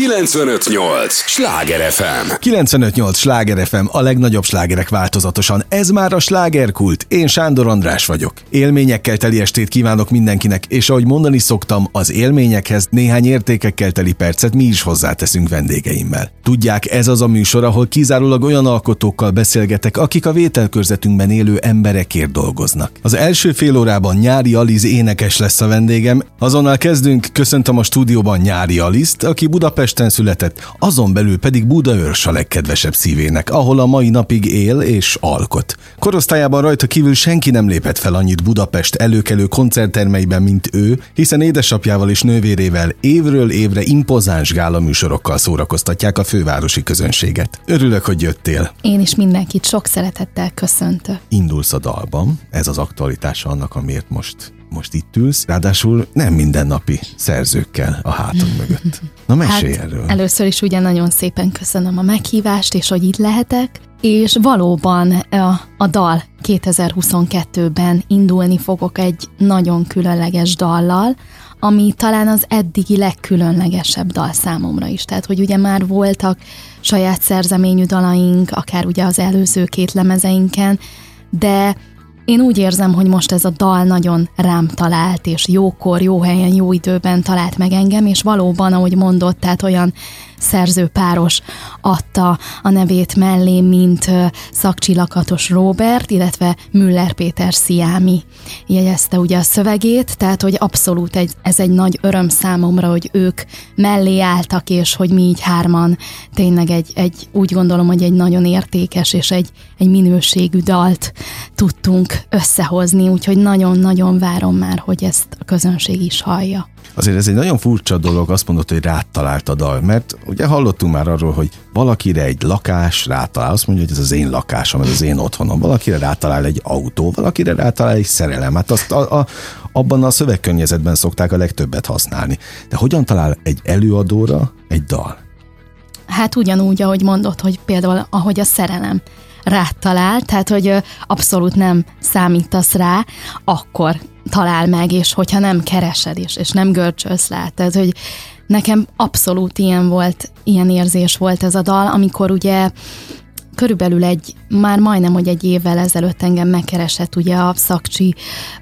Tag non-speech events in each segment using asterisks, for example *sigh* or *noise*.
958! Sláger FM! 958! Sláger FM, a legnagyobb slágerek változatosan. Ez már a slágerkult. Én Sándor András vagyok. Élményekkel teli estét kívánok mindenkinek, és ahogy mondani szoktam, az élményekhez néhány értékekkel teli percet mi is hozzáteszünk vendégeimmel. Tudják, ez az a műsor, ahol kizárólag olyan alkotókkal beszélgetek, akik a vételkörzetünkben élő emberekért dolgoznak. Az első fél órában Nyári Aliz énekes lesz a vendégem, azonnal kezdünk, köszöntöm a stúdióban Nyári Alizt, aki Budapesten született, azon belül pedig Budaörs a legkedvesebb szívének, ahol a mai napig él és alkot. Korosztályában rajta kívül senki nem lépett fel annyit Budapest előkelő koncerttermeiben, mint ő, hiszen édesapjával és nővérével évről évre impozáns gálaműsorokkal szórakoztatják a fővárosi közönséget. Örülök, hogy jöttél. Én is mindenkit sok szeretettel köszöntök. Indulsz a dalban, ez az aktualitása annak, amiért most most itt ülsz, ráadásul nem mindennapi szerzőkkel a hátad mögött. Na mesélj hát, erről. Először is ugye nagyon szépen köszönöm a meghívást, és hogy itt lehetek, és valóban a, a dal 2022-ben indulni fogok egy nagyon különleges dallal, ami talán az eddigi legkülönlegesebb dal számomra is. Tehát, hogy ugye már voltak saját szerzeményű dalaink, akár ugye az előző két lemezeinken, de én úgy érzem, hogy most ez a dal nagyon rám talált, és jókor, jó helyen, jó időben talált meg engem, és valóban, ahogy mondott, tehát olyan szerzőpáros adta a nevét mellé, mint szakcsillakatos Robert, illetve Müller Péter Sziámi jegyezte ugye a szövegét, tehát hogy abszolút egy, ez egy nagy öröm számomra, hogy ők mellé álltak, és hogy mi így hárman tényleg egy, egy úgy gondolom, hogy egy nagyon értékes és egy, egy minőségű dalt tudtunk összehozni, úgyhogy nagyon-nagyon várom már, hogy ezt a közönség is hallja. Azért ez egy nagyon furcsa dolog, azt mondod, hogy rád talált a dal, mert ugye hallottunk már arról, hogy valakire egy lakás rátalál, azt mondja, hogy ez az én lakásom, ez az én otthonom, valakire rátalál egy autó, valakire rátalál egy szerelem. Hát azt a, a, abban a szövegkörnyezetben szokták a legtöbbet használni. De hogyan talál egy előadóra egy dal? Hát ugyanúgy, ahogy mondott, hogy például ahogy a szerelem rátalál, tehát hogy abszolút nem számítasz rá, akkor talál meg, és hogyha nem keresed is, és nem görcsölsz rá. Tehát, hogy nekem abszolút ilyen volt, ilyen érzés volt ez a dal, amikor ugye körülbelül egy, már majdnem, hogy egy évvel ezelőtt engem megkeresett ugye a szakcsi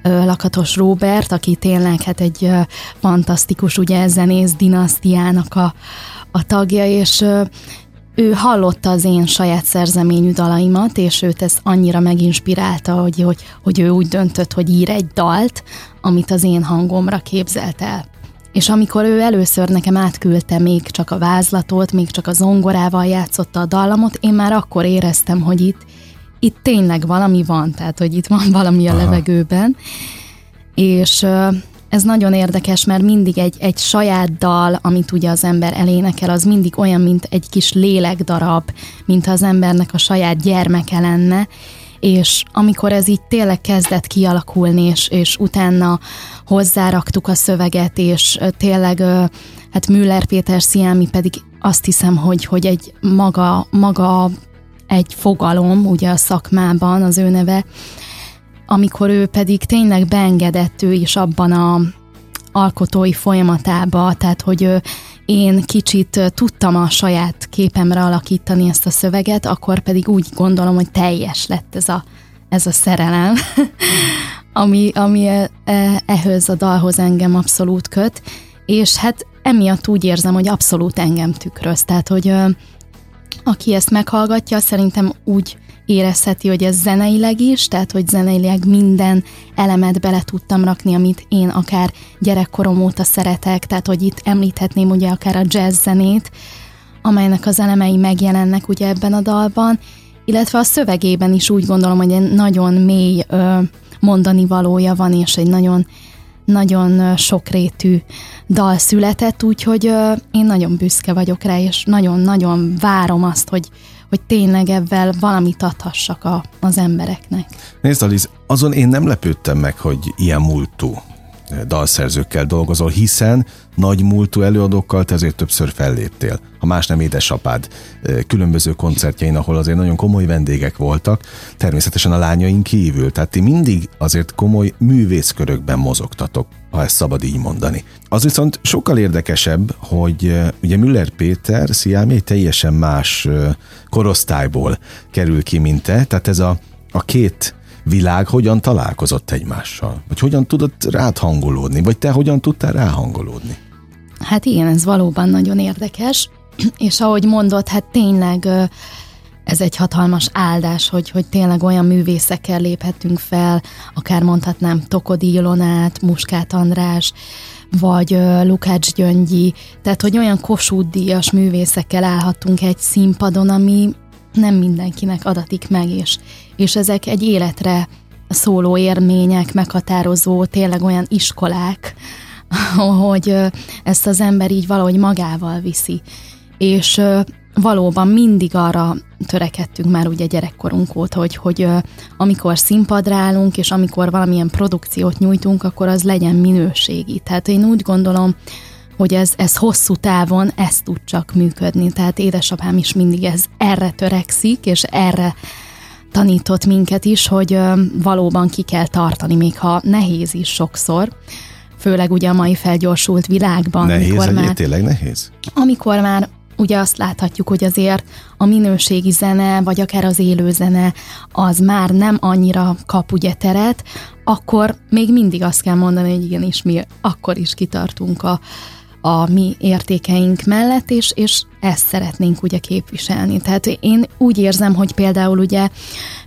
ö, lakatos Robert, aki tényleg hát egy ö, fantasztikus ugye zenész dinasztiának a, a tagja, és ö, ő hallotta az én saját szerzeményű dalaimat, és őt ez annyira meginspirálta, hogy, hogy, hogy ő úgy döntött, hogy ír egy dalt, amit az én hangomra képzelt el. És amikor ő először nekem átküldte még csak a vázlatot, még csak a zongorával játszotta a dallamot, én már akkor éreztem, hogy itt, itt tényleg valami van, tehát hogy itt van valami a Aha. levegőben. És ez nagyon érdekes, mert mindig egy, egy saját dal, amit ugye az ember elénekel, az mindig olyan, mint egy kis lélekdarab, mint az embernek a saját gyermeke lenne, és amikor ez így tényleg kezdett kialakulni, és, és utána hozzáraktuk a szöveget, és tényleg hát Müller Péter Sziámi pedig azt hiszem, hogy, hogy egy maga, maga egy fogalom, ugye a szakmában az ő neve, amikor ő pedig tényleg beengedett ő is abban a alkotói folyamatába, tehát hogy én kicsit tudtam a saját képemre alakítani ezt a szöveget, akkor pedig úgy gondolom, hogy teljes lett ez a, ez a szerelem, *laughs* ami, ami e, ehhez a dalhoz engem abszolút köt, és hát emiatt úgy érzem, hogy abszolút engem tükröz, tehát hogy aki ezt meghallgatja, szerintem úgy érezheti, hogy ez zeneileg is, tehát hogy zeneileg minden elemet bele tudtam rakni, amit én akár gyerekkorom óta szeretek, tehát hogy itt említhetném ugye akár a jazz zenét, amelynek az elemei megjelennek ugye ebben a dalban, illetve a szövegében is úgy gondolom, hogy egy nagyon mély ö, mondani valója van, és egy nagyon nagyon sokrétű dal született, úgyhogy én nagyon büszke vagyok rá, és nagyon-nagyon várom azt, hogy, hogy tényleg ebben valamit adhassak a, az embereknek. Nézd, Aliz, azon én nem lepődtem meg, hogy ilyen múltú dalszerzőkkel dolgozol, hiszen nagy múltú előadókkal te azért többször felléptél. Ha más nem édesapád különböző koncertjein, ahol azért nagyon komoly vendégek voltak, természetesen a lányaink kívül. Tehát ti mindig azért komoly művészkörökben mozogtatok, ha ezt szabad így mondani. Az viszont sokkal érdekesebb, hogy ugye Müller Péter, Sziámi egy teljesen más korosztályból kerül ki, mint te, tehát ez a, a két világ hogyan találkozott egymással? Vagy hogyan tudott rád hangolódni? Vagy te hogyan tudtál ráhangolódni? Hát igen, ez valóban nagyon érdekes, *clears throat* és ahogy mondod, hát tényleg ez egy hatalmas áldás, hogy, hogy tényleg olyan művészekkel léphetünk fel, akár mondhatnám Tokodi Ilonát, Muskát András, vagy Lukács Gyöngyi, tehát hogy olyan kosúdíjas művészekkel állhatunk egy színpadon, ami nem mindenkinek adatik meg, és, és ezek egy életre szóló érmények, meghatározó, tényleg olyan iskolák, *laughs* hogy ezt az ember így valahogy magával viszi. És valóban mindig arra törekedtünk már ugye gyerekkorunk óta, hogy, hogy amikor színpadra állunk, és amikor valamilyen produkciót nyújtunk, akkor az legyen minőségi. Tehát én úgy gondolom, hogy ez, ez hosszú távon ez tud csak működni. Tehát édesapám is mindig ez erre törekszik, és erre tanított minket is, hogy valóban ki kell tartani, még ha nehéz is sokszor, főleg ugye a mai felgyorsult világban. Nehéz, amikor már, tényleg nehéz? Amikor már ugye azt láthatjuk, hogy azért a minőségi zene, vagy akár az élő zene, az már nem annyira kap ugye teret, akkor még mindig azt kell mondani, hogy igenis mi akkor is kitartunk a, a mi értékeink mellett, és, és ezt szeretnénk ugye képviselni. Tehát én úgy érzem, hogy például ugye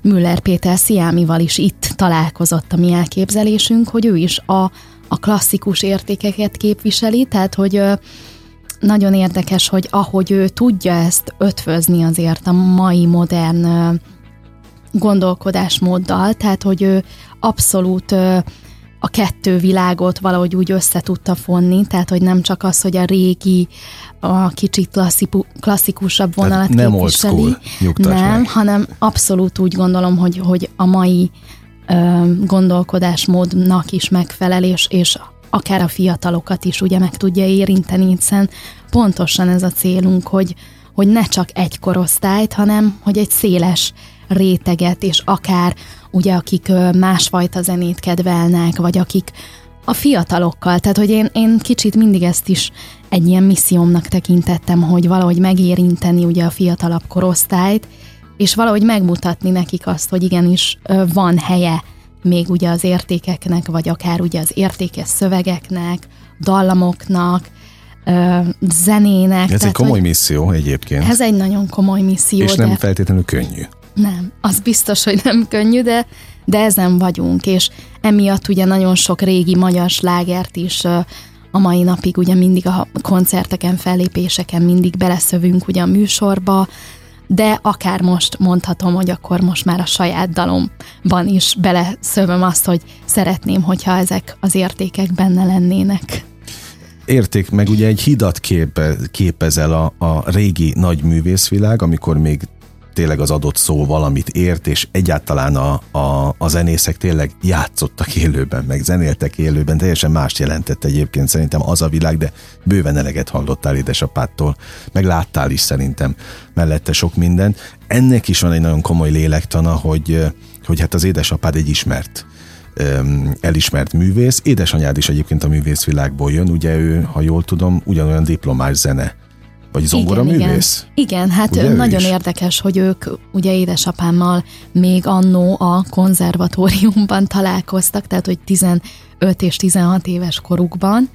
Müller Péter Sziámival is itt találkozott a mi elképzelésünk, hogy ő is a, a klasszikus értékeket képviseli, tehát hogy nagyon érdekes, hogy ahogy ő tudja ezt ötvözni azért a mai modern gondolkodásmóddal, tehát hogy ő abszolút a kettő világot valahogy úgy össze tudta fonni, tehát hogy nem csak az, hogy a régi, a kicsit klassziku, klasszikusabb vonalat tehát nem képviseli. Old school, nem, meg. hanem abszolút úgy gondolom, hogy, hogy a mai ö, gondolkodásmódnak is megfelel, és, és akár a fiatalokat is ugye meg tudja érinteni, hiszen pontosan ez a célunk, hogy, hogy ne csak egy korosztályt, hanem hogy egy széles réteget, és akár ugye akik másfajta zenét kedvelnek, vagy akik a fiatalokkal, tehát hogy én, én kicsit mindig ezt is egy ilyen missziómnak tekintettem, hogy valahogy megérinteni ugye a fiatalabb korosztályt, és valahogy megmutatni nekik azt, hogy igenis van helye még ugye az értékeknek, vagy akár ugye az értékes szövegeknek, dallamoknak, zenének. Ez tehát, egy komoly misszió egyébként. Ez egy nagyon komoly misszió. És nem de... feltétlenül könnyű. Nem, az biztos, hogy nem könnyű, de, de ezen vagyunk, és emiatt ugye nagyon sok régi magyar slágert is a mai napig ugye mindig a koncerteken, fellépéseken mindig beleszövünk ugye a műsorba, de akár most mondhatom, hogy akkor most már a saját dalomban is beleszövöm azt, hogy szeretném, hogyha ezek az értékek benne lennének. Érték meg ugye egy hidat képe, képezel a, a régi nagy művészvilág, amikor még tényleg az adott szó valamit ért, és egyáltalán a, a, a zenészek tényleg játszottak élőben, meg zenéltek élőben, teljesen mást jelentett egyébként szerintem az a világ, de bőven eleget hallottál édesapától, meg láttál is szerintem mellette sok mindent. Ennek is van egy nagyon komoly lélektana, hogy, hogy hát az édesapád egy ismert elismert művész. Édesanyád is egyébként a művészvilágból jön, ugye ő, ha jól tudom, ugyanolyan diplomás zene vagy zongora igen, művész? Igen, igen hát ugye nagyon érdekes, hogy ők ugye édesapámmal még annó a konzervatóriumban találkoztak, tehát hogy 15 és 16 éves korukban,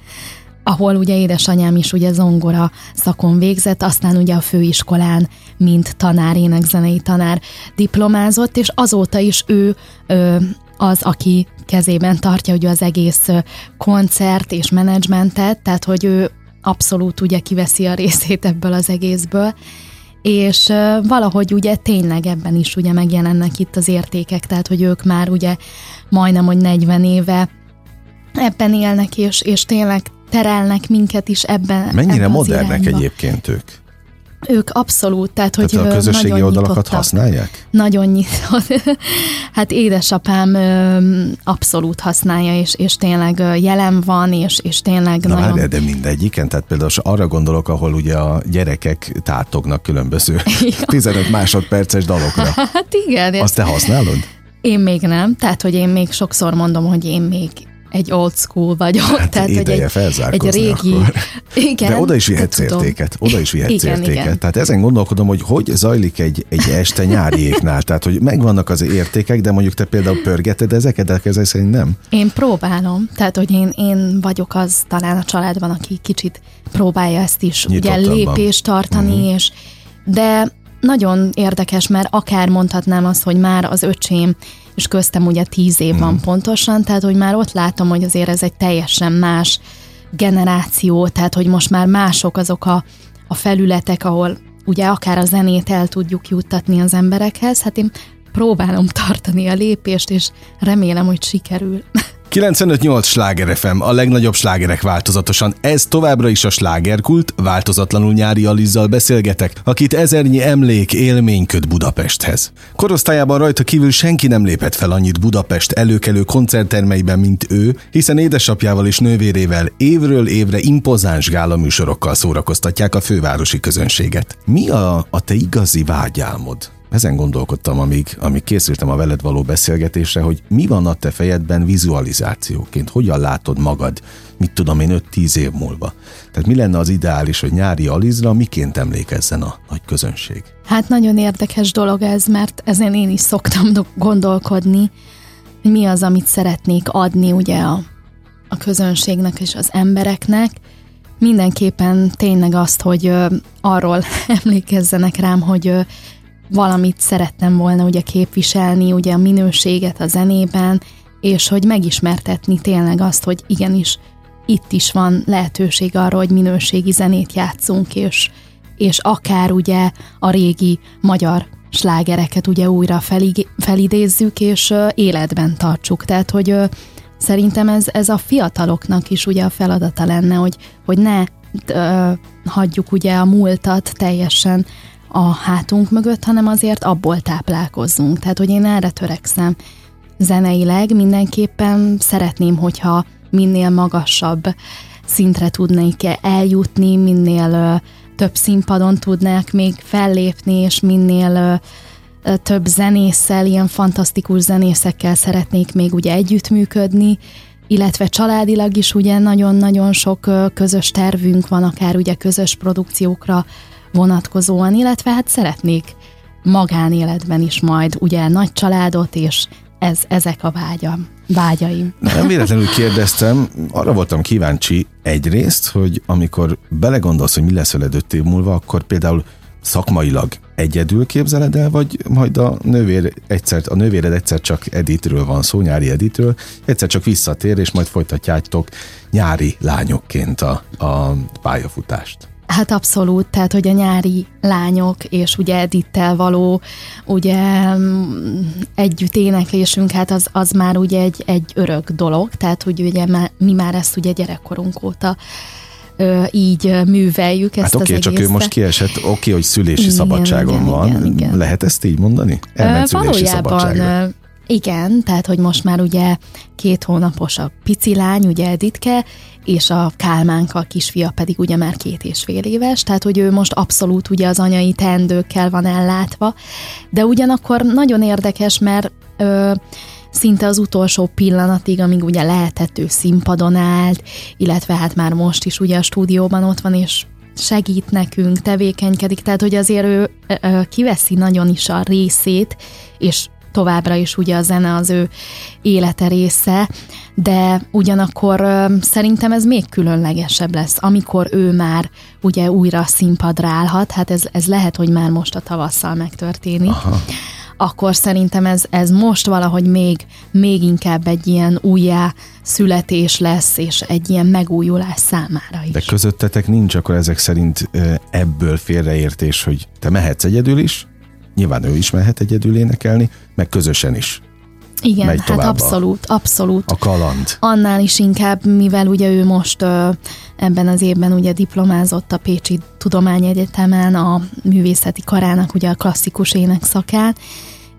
ahol ugye édesanyám is ugye zongora szakon végzett, aztán ugye a főiskolán, mint tanár, énekzenei tanár diplomázott, és azóta is ő ö, az, aki kezében tartja ugye az egész koncert és menedzsmentet, tehát hogy ő abszolút ugye kiveszi a részét ebből az egészből, és valahogy ugye tényleg ebben is ugye megjelennek itt az értékek, tehát hogy ők már ugye majdnem, hogy 40 éve ebben élnek, és, és tényleg terelnek minket is ebben. Mennyire ebben modernek irányba. egyébként ők? Ők abszolút, tehát hogy Tehát a közösségi nagyon oldalakat nyitottak. használják? Nagyon nyitott. *laughs* Hát édesapám abszolút használja, és, és tényleg jelen van, és, és tényleg Na nagyon... várj, de mindegyiken, tehát például arra gondolok, ahol ugye a gyerekek tátognak különböző *laughs* 15 *laughs* másodperces dalokra. Hát igen, Azt te használod? én még nem, tehát hogy én még sokszor mondom, hogy én még egy old school vagyok. Hát tehát, hogy ideje egy, egy felzárkózni régi... akkor. *laughs* Igen, De oda is vihetsz értéket, oda is vihetsz Igen, értéket. igen. Tehát ezen gondolkodom, hogy hogy zajlik egy, egy este nyáriéknál. Tehát, hogy megvannak az értékek, de mondjuk te például pörgeted ezeket, de ezek szerint nem. Én próbálom, tehát hogy én, én vagyok az talán a családban, aki kicsit próbálja ezt is ugye lépést tartani, uh-huh. és de nagyon érdekes, mert akár mondhatnám azt, hogy már az öcsém, és köztem ugye tíz év van pontosan, tehát hogy már ott látom, hogy azért ez egy teljesen más generáció, tehát hogy most már mások azok a, a felületek, ahol ugye akár a zenét el tudjuk juttatni az emberekhez, hát én próbálom tartani a lépést, és remélem, hogy sikerül. *laughs* 95-8 sláger FM, a legnagyobb slágerek változatosan. Ez továbbra is a slágerkult, változatlanul nyári Alizzal beszélgetek, akit ezernyi emlék, élmény köt Budapesthez. Korosztályában rajta kívül senki nem lépett fel annyit Budapest előkelő koncerttermeiben, mint ő, hiszen édesapjával és nővérével évről évre impozáns gálaműsorokkal szórakoztatják a fővárosi közönséget. Mi a, a te igazi vágyálmod? Ezen gondolkodtam, amíg, amíg készültem a veled való beszélgetésre, hogy mi van a te fejedben vizualizációként, hogyan látod magad, mit tudom én, 5-10 év múlva. Tehát mi lenne az ideális, hogy nyári Alizra miként emlékezzen a nagy közönség? Hát nagyon érdekes dolog ez, mert ezen én is szoktam do- gondolkodni, hogy mi az, amit szeretnék adni ugye a, a közönségnek és az embereknek. Mindenképpen tényleg azt, hogy ö, arról *laughs* emlékezzenek rám, hogy ö, valamit szerettem volna ugye képviselni, ugye a minőséget a zenében, és hogy megismertetni tényleg azt, hogy igenis itt is van lehetőség arra, hogy minőségi zenét játszunk, és, és akár ugye a régi magyar slágereket ugye újra felig, felidézzük, és ö, életben tartsuk. Tehát, hogy ö, szerintem ez, ez a fiataloknak is ugye a feladata lenne, hogy, hogy ne ö, hagyjuk ugye a múltat teljesen a hátunk mögött, hanem azért abból táplálkozzunk. Tehát, hogy én erre törekszem zeneileg, mindenképpen szeretném, hogyha minél magasabb szintre tudnék eljutni, minél több színpadon tudnák még fellépni, és minél több zenésszel, ilyen fantasztikus zenészekkel szeretnék még ugye együttműködni, illetve családilag is ugye nagyon-nagyon sok közös tervünk van, akár ugye közös produkciókra vonatkozóan, illetve hát szeretnék magánéletben is majd ugye nagy családot, és ez, ezek a vágyam, vágyaim. Nem véletlenül kérdeztem, arra voltam kíváncsi egyrészt, hogy amikor belegondolsz, hogy mi lesz veled öt év múlva, akkor például szakmailag egyedül képzeled el, vagy majd a nővér egyszer, a nővéred egyszer csak Editről van szó, nyári Editről, egyszer csak visszatér, és majd folytatjátok nyári lányokként a, a pályafutást. Hát abszolút, tehát hogy a nyári lányok és ugye Edittel való ugye mm, együtt éneklésünk, hát az, az már ugye egy, egy örök dolog, tehát hogy ugye már, mi már ezt ugye gyerekkorunk óta ö, így ö, műveljük ezt Hát oké, az csak ő egészet. most kiesett, oké, hogy szülési Igen, szabadságon igen, van. igen, igen. Lehet ezt így mondani? Ö, Elment szülési Valójában ö, igen, tehát hogy most már ugye két hónapos a pici lány, ugye Editke, és a Kálmánka a kisfia pedig ugye már két és fél éves, tehát hogy ő most abszolút ugye az anyai teendőkkel van ellátva, de ugyanakkor nagyon érdekes, mert ö, szinte az utolsó pillanatig, amíg ugye lehetett, ő színpadon állt, illetve hát már most is ugye a stúdióban ott van, és segít nekünk, tevékenykedik, tehát hogy azért ő ö, ö, kiveszi nagyon is a részét, és továbbra is ugye a zene az ő élete része, de ugyanakkor szerintem ez még különlegesebb lesz, amikor ő már ugye újra színpadra állhat, hát ez, ez lehet, hogy már most a tavasszal megtörténik. Aha. Akkor szerintem ez, ez most valahogy még, még inkább egy ilyen újjá születés lesz, és egy ilyen megújulás számára is. De közöttetek nincs akkor ezek szerint ebből félreértés, hogy te mehetsz egyedül is, nyilván ő is mehet egyedül énekelni, meg közösen is. Igen, megy hát abszolút, abszolút. A kaland. Annál is inkább, mivel ugye ő most ö, ebben az évben ugye diplomázott a Pécsi Tudományegyetemen a művészeti karának ugye a klasszikus ének szakán,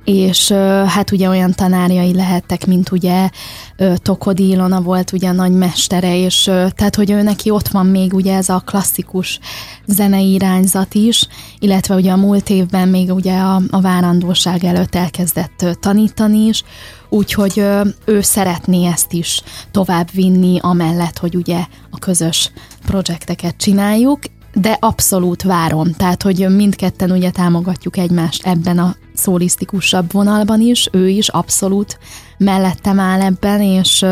és hát ugye olyan tanárjai lehettek, mint ugye Tokodi Ilona volt ugye a nagy mestere, és tehát, hogy ő neki ott van még ugye ez a klasszikus zenei irányzat is, illetve ugye a múlt évben még ugye a, a várandóság előtt elkezdett tanítani is, úgyhogy ő szeretné ezt is tovább vinni, amellett, hogy ugye a közös projekteket csináljuk, de abszolút várom, tehát hogy mindketten ugye támogatjuk egymást ebben a szólisztikusabb vonalban is, ő is abszolút mellettem áll ebben, és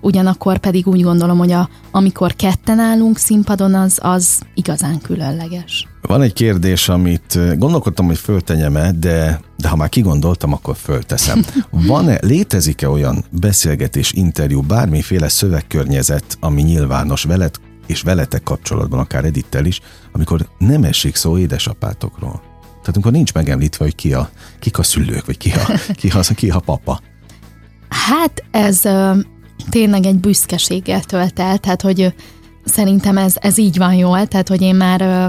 ugyanakkor pedig úgy gondolom, hogy a, amikor ketten állunk színpadon, az, az igazán különleges. Van egy kérdés, amit gondolkodtam, hogy föltenyem-e, de, de ha már kigondoltam, akkor fölteszem. *laughs* Van-e, létezik-e olyan beszélgetés, interjú, bármiféle szövegkörnyezet, ami nyilvános veled és veletek kapcsolatban, akár Edittel is, amikor nem esik szó édesapátokról? Tehát amikor nincs megemlítve, hogy ki a, kik a szülők, vagy ki a, ki a, ki a papa. Hát ez ö, tényleg egy büszkeséggel tölt el, tehát hogy szerintem ez, ez így van jól, tehát hogy én már ö,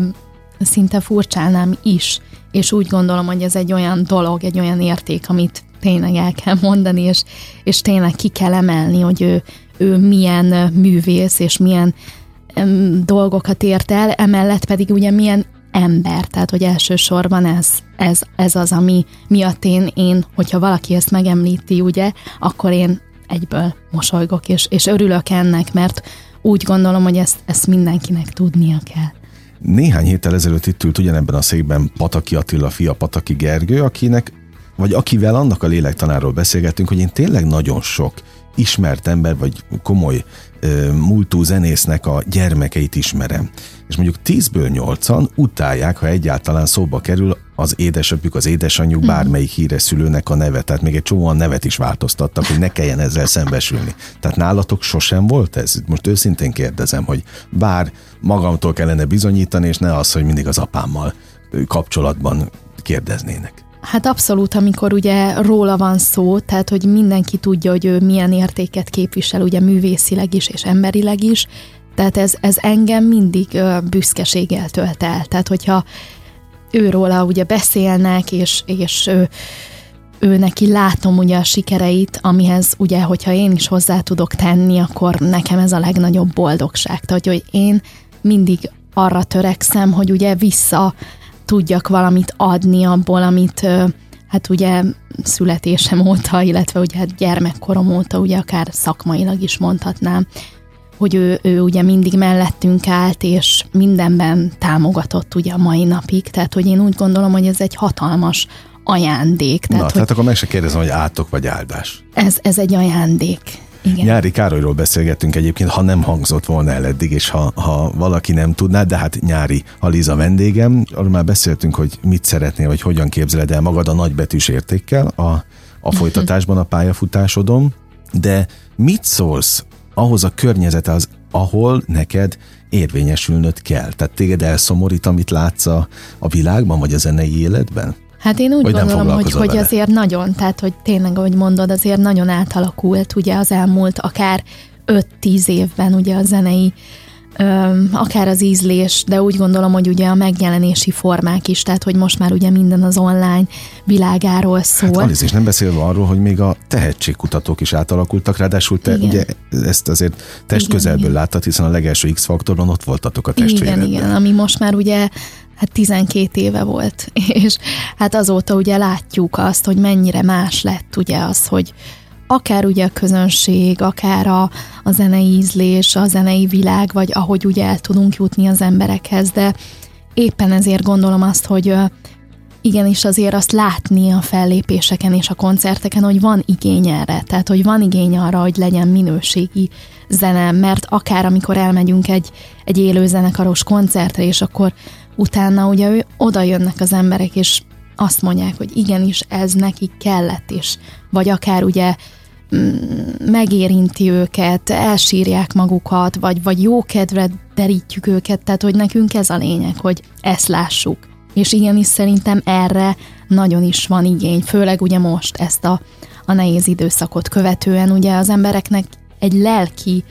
szinte furcsálnám is, és úgy gondolom, hogy ez egy olyan dolog, egy olyan érték, amit tényleg el kell mondani, és, és tényleg ki kell emelni, hogy ő, ő milyen művész, és milyen dolgokat ért el, emellett pedig ugye milyen ember, tehát hogy elsősorban ez, ez, ez az, ami miatt én, én, hogyha valaki ezt megemlíti, ugye, akkor én egyből mosolygok, és, és örülök ennek, mert úgy gondolom, hogy ezt, ezt mindenkinek tudnia kell. Néhány héttel ezelőtt itt ült ugyanebben a székben Pataki Attila fia Pataki Gergő, akinek, vagy akivel annak a lélektanáról beszélgettünk, hogy én tényleg nagyon sok ismert ember, vagy komoly múltú zenésznek a gyermekeit ismerem. És mondjuk tízből nyolcan utálják, ha egyáltalán szóba kerül az édesapjuk, az édesanyjuk, mhm. bármelyik híres szülőnek a neve. Tehát még egy csomóan nevet is változtattak, hogy ne kelljen ezzel szembesülni. Tehát nálatok sosem volt ez? Most őszintén kérdezem, hogy bár magamtól kellene bizonyítani, és ne az, hogy mindig az apámmal kapcsolatban kérdeznének. Hát abszolút, amikor ugye róla van szó, tehát hogy mindenki tudja, hogy ő milyen értéket képvisel, ugye művészileg is és emberileg is, tehát ez, ez engem mindig büszkeséggel tölt el. Tehát hogyha őróla ugye beszélnek, és, és ő, ő neki látom ugye a sikereit, amihez ugye, hogyha én is hozzá tudok tenni, akkor nekem ez a legnagyobb boldogság. Tehát, hogy én mindig arra törekszem, hogy ugye vissza tudjak valamit adni abból, amit hát ugye születésem óta, illetve ugye hát gyermekkorom óta, ugye akár szakmailag is mondhatnám, hogy ő, ő ugye mindig mellettünk állt, és mindenben támogatott ugye a mai napig, tehát hogy én úgy gondolom, hogy ez egy hatalmas ajándék. Tehát, Na, hogy tehát akkor meg se kérdezem, hogy átok vagy áldás. Ez, ez egy ajándék. Igen. Nyári Károlyról beszélgettünk egyébként, ha nem hangzott volna el eddig, és ha, ha valaki nem tudná, de hát Nyári Aliza vendégem, arról már beszéltünk, hogy mit szeretnél, vagy hogyan képzeled el magad a nagybetűs értékkel a, a folytatásban, a pályafutásodon, de mit szólsz ahhoz a környezethez, ahol neked érvényesülnöd kell? Tehát téged elszomorít, amit látsz a, a világban, vagy a zenei életben? Hát én úgy hogy gondolom, hogy, hogy azért nagyon, tehát hogy tényleg, ahogy mondod, azért nagyon átalakult ugye az elmúlt akár 5-10 évben ugye a zenei akár az ízlés, de úgy gondolom, hogy ugye a megjelenési formák is, tehát hogy most már ugye minden az online világáról szól. Hát Alice, és nem beszélve arról, hogy még a tehetségkutatók is átalakultak, ráadásul te igen. ugye ezt azért testközelből láttad, hiszen a legelső X-faktoron ott voltatok a testvéredben. Igen, igen, ami most már ugye hát 12 éve volt, *laughs* és hát azóta ugye látjuk azt, hogy mennyire más lett ugye az, hogy akár ugye a közönség, akár a, a zenei ízlés, a zenei világ, vagy ahogy ugye el tudunk jutni az emberekhez, de éppen ezért gondolom azt, hogy igenis azért azt látni a fellépéseken és a koncerteken, hogy van igény erre, tehát hogy van igény arra, hogy legyen minőségi zene, mert akár amikor elmegyünk egy, egy élő zenekaros koncertre, és akkor utána ugye ő, oda jönnek az emberek, és azt mondják, hogy igenis ez nekik kellett is. Vagy akár ugye megérinti őket, elsírják magukat, vagy, vagy jó kedvre derítjük őket, tehát hogy nekünk ez a lényeg, hogy ezt lássuk. És igenis szerintem erre nagyon is van igény, főleg ugye most ezt a, a nehéz időszakot követően ugye az embereknek egy lelki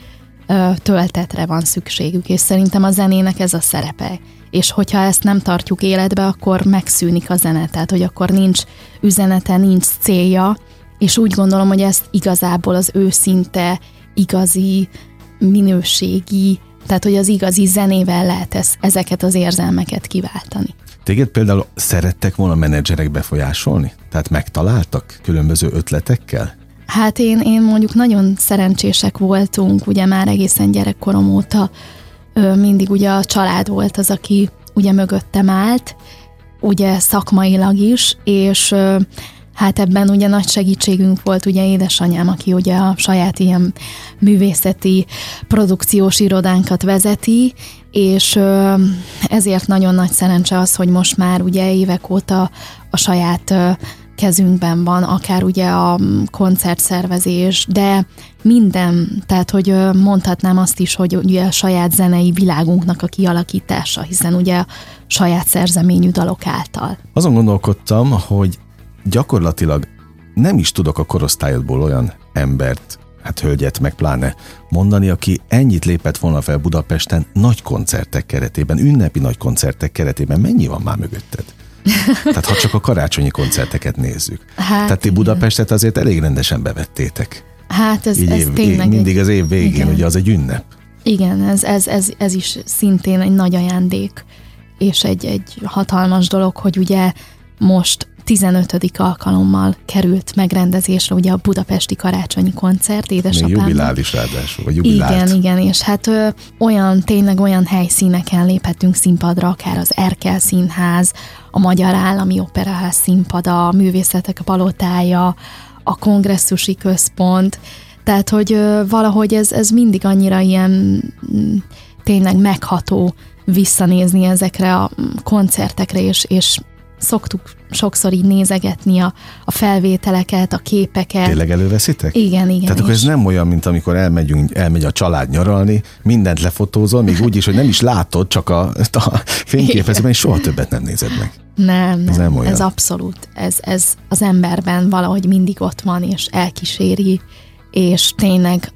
ö, töltetre van szükségük, és szerintem a zenének ez a szerepe. És hogyha ezt nem tartjuk életbe, akkor megszűnik a zene, tehát hogy akkor nincs üzenete, nincs célja, és úgy gondolom, hogy ezt igazából az őszinte, igazi, minőségi, tehát hogy az igazi zenével lehet ez, ezeket az érzelmeket kiváltani. Téged például szerettek volna menedzserek befolyásolni? Tehát megtaláltak különböző ötletekkel? Hát én, én mondjuk nagyon szerencsések voltunk, ugye már egészen gyerekkorom óta mindig ugye a család volt az, aki ugye mögöttem állt, ugye szakmailag is, és hát ebben ugye nagy segítségünk volt ugye édesanyám, aki ugye a saját ilyen művészeti produkciós irodánkat vezeti, és ezért nagyon nagy szerencse az, hogy most már ugye évek óta a saját kezünkben van, akár ugye a koncertszervezés, de minden, tehát hogy mondhatnám azt is, hogy ugye a saját zenei világunknak a kialakítása, hiszen ugye a saját szerzeményű dalok által. Azon gondolkodtam, hogy gyakorlatilag nem is tudok a korosztályodból olyan embert, hát hölgyet meg pláne mondani, aki ennyit lépett volna fel Budapesten nagy koncertek keretében, ünnepi nagy koncertek keretében. Mennyi van már mögötted? Tehát ha csak a karácsonyi koncerteket nézzük. *laughs* Hát, Tehát ti Budapestet azért elég rendesen bevettétek. Hát ez, ez év, tényleg. Év, mindig az év végén, igen. ugye az egy ünnep. Igen, ez, ez, ez, ez is szintén egy nagy ajándék, és egy, egy hatalmas dolog, hogy ugye most 15. alkalommal került megrendezésre ugye a budapesti karácsonyi koncert édesapámnak. Még jubilális ráadásul, vagy jubilált. Igen, igen, és hát ö, olyan, tényleg olyan helyszíneken léphetünk színpadra, akár az Erkel Színház, a Magyar Állami Operaház színpada, a Művészetek Palotája, a Kongresszusi Központ, tehát, hogy ö, valahogy ez, ez mindig annyira ilyen mm, tényleg megható visszanézni ezekre a koncertekre, és, és szoktuk sokszor így nézegetni a, a felvételeket, a képeket. Tényleg előveszitek? Igen, igen. Tehát akkor ez nem olyan, mint amikor elmegyünk, elmegy a család nyaralni, mindent lefotózol, még úgy is, hogy nem is látod, csak a, a fényképezőben, és soha többet nem nézed meg. Nem, nem, ez, nem olyan. ez abszolút. Ez, ez az emberben valahogy mindig ott van, és elkíséri, és tényleg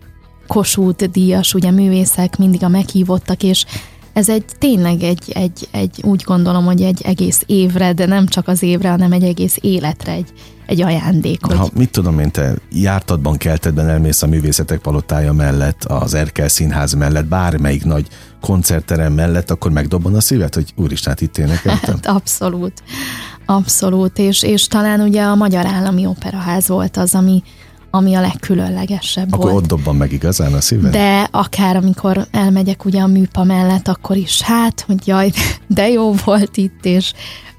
Kossuth díjas, ugye művészek mindig a meghívottak, és ez egy tényleg egy, egy, egy, úgy gondolom, hogy egy egész évre, de nem csak az évre, hanem egy egész életre egy, egy ajándék. Hogy... Ha, mit tudom én, te jártatban, keltedben elmész a művészetek palotája mellett, az Erkel színház mellett, bármelyik nagy koncertterem mellett, akkor megdobban a szívet, hogy úristen, hát itt énekeltem? *laughs* Hát abszolút, abszolút, és, és talán ugye a Magyar Állami Operaház volt az, ami, ami a legkülönlegesebb Akkor volt. ott dobban meg igazán a szíved? De akár amikor elmegyek ugye a műpa mellett, akkor is hát, hogy jaj, de jó volt itt, és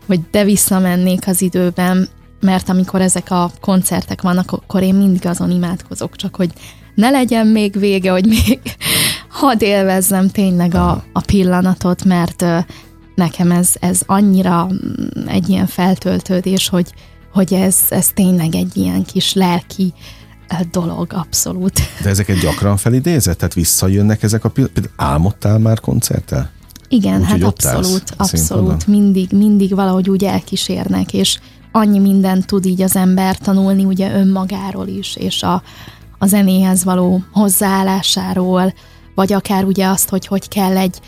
hogy de visszamennék az időben, mert amikor ezek a koncertek vannak, akkor én mindig azon imádkozok, csak hogy ne legyen még vége, hogy még *laughs* hadd élvezzem tényleg a, a pillanatot, mert nekem ez, ez annyira mm, egy ilyen feltöltődés, hogy, hogy ez, ez tényleg egy ilyen kis lelki dolog, abszolút. *laughs* De ezeket gyakran felidézett? Tehát visszajönnek ezek a pillanatok? Álmodtál már koncerttel? Igen, úgy, hát abszolút, abszolút. Mindig, mindig valahogy úgy elkísérnek, és annyi mindent tud így az ember tanulni ugye önmagáról is, és a, a zenéhez való hozzáállásáról, vagy akár ugye azt, hogy hogy kell egy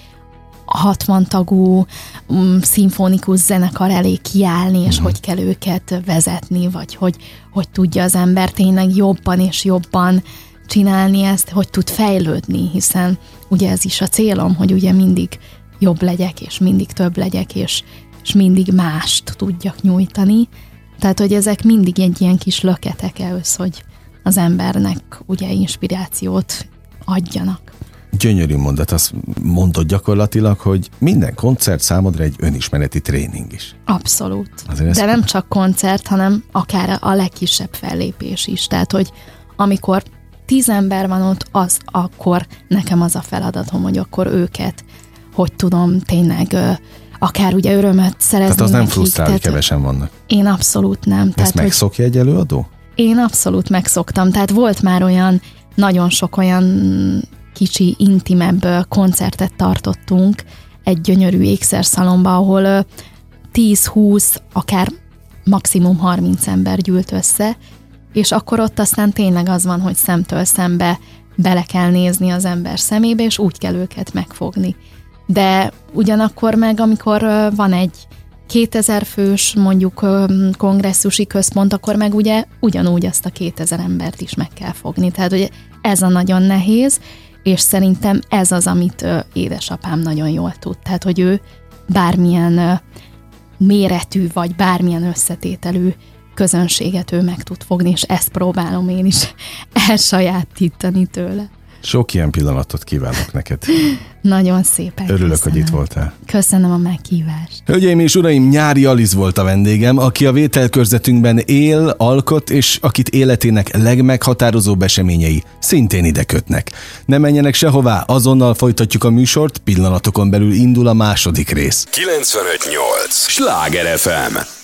60 tagú um, szimfonikus zenekar elé kiállni, és uh-huh. hogy kell őket vezetni, vagy hogy, hogy tudja az ember tényleg jobban és jobban csinálni ezt, hogy tud fejlődni, hiszen ugye ez is a célom, hogy ugye mindig jobb legyek, és mindig több legyek, és, és mindig mást tudjak nyújtani. Tehát, hogy ezek mindig egy ilyen kis löketek ehhez, hogy az embernek ugye inspirációt adjanak. Gyönyörű mondat, azt mondod gyakorlatilag, hogy minden koncert számodra egy önismereti tréning is. Abszolút. Azért De nem csak koncert, hanem akár a legkisebb fellépés is. Tehát, hogy amikor tíz ember van ott, az akkor nekem az a feladatom, hogy akkor őket, hogy tudom tényleg akár ugye örömet szerezni Tehát az nem frusztrál, hogy kevesen vannak. Én abszolút nem. Ezt tehát, megszokja egy előadó? Én abszolút megszoktam. Tehát volt már olyan, nagyon sok olyan kicsi, intimebb koncertet tartottunk egy gyönyörű ékszerszalomba, ahol 10-20, akár maximum 30 ember gyűlt össze, és akkor ott aztán tényleg az van, hogy szemtől szembe bele kell nézni az ember szemébe, és úgy kell őket megfogni. De ugyanakkor meg, amikor van egy 2000 fős mondjuk kongresszusi központ, akkor meg ugye ugyanúgy azt a 2000 embert is meg kell fogni. Tehát ugye ez a nagyon nehéz, és szerintem ez az, amit édesapám nagyon jól tud. Tehát, hogy ő bármilyen méretű, vagy bármilyen összetételű közönséget ő meg tud fogni, és ezt próbálom én is *laughs* elsajátítani tőle. Sok ilyen pillanatot kívánok neked. *laughs* Nagyon szépen Örülök, köszönöm. hogy itt voltál. Köszönöm a meghívást. Hölgyeim és uraim, Nyári Aliz volt a vendégem, aki a vételkörzetünkben él, alkot, és akit életének legmeghatározóbb eseményei szintén ide kötnek. Ne menjenek sehová, azonnal folytatjuk a műsort, pillanatokon belül indul a második rész. 958! Sláger FM!